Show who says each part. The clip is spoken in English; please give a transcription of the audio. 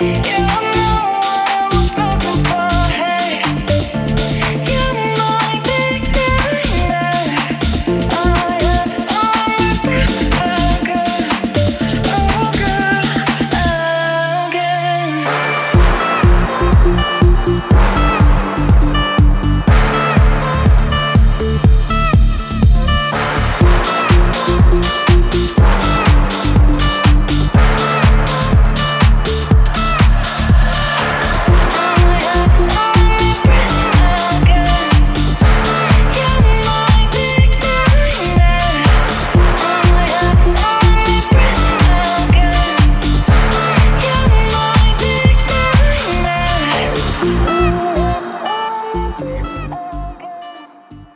Speaker 1: Yeah.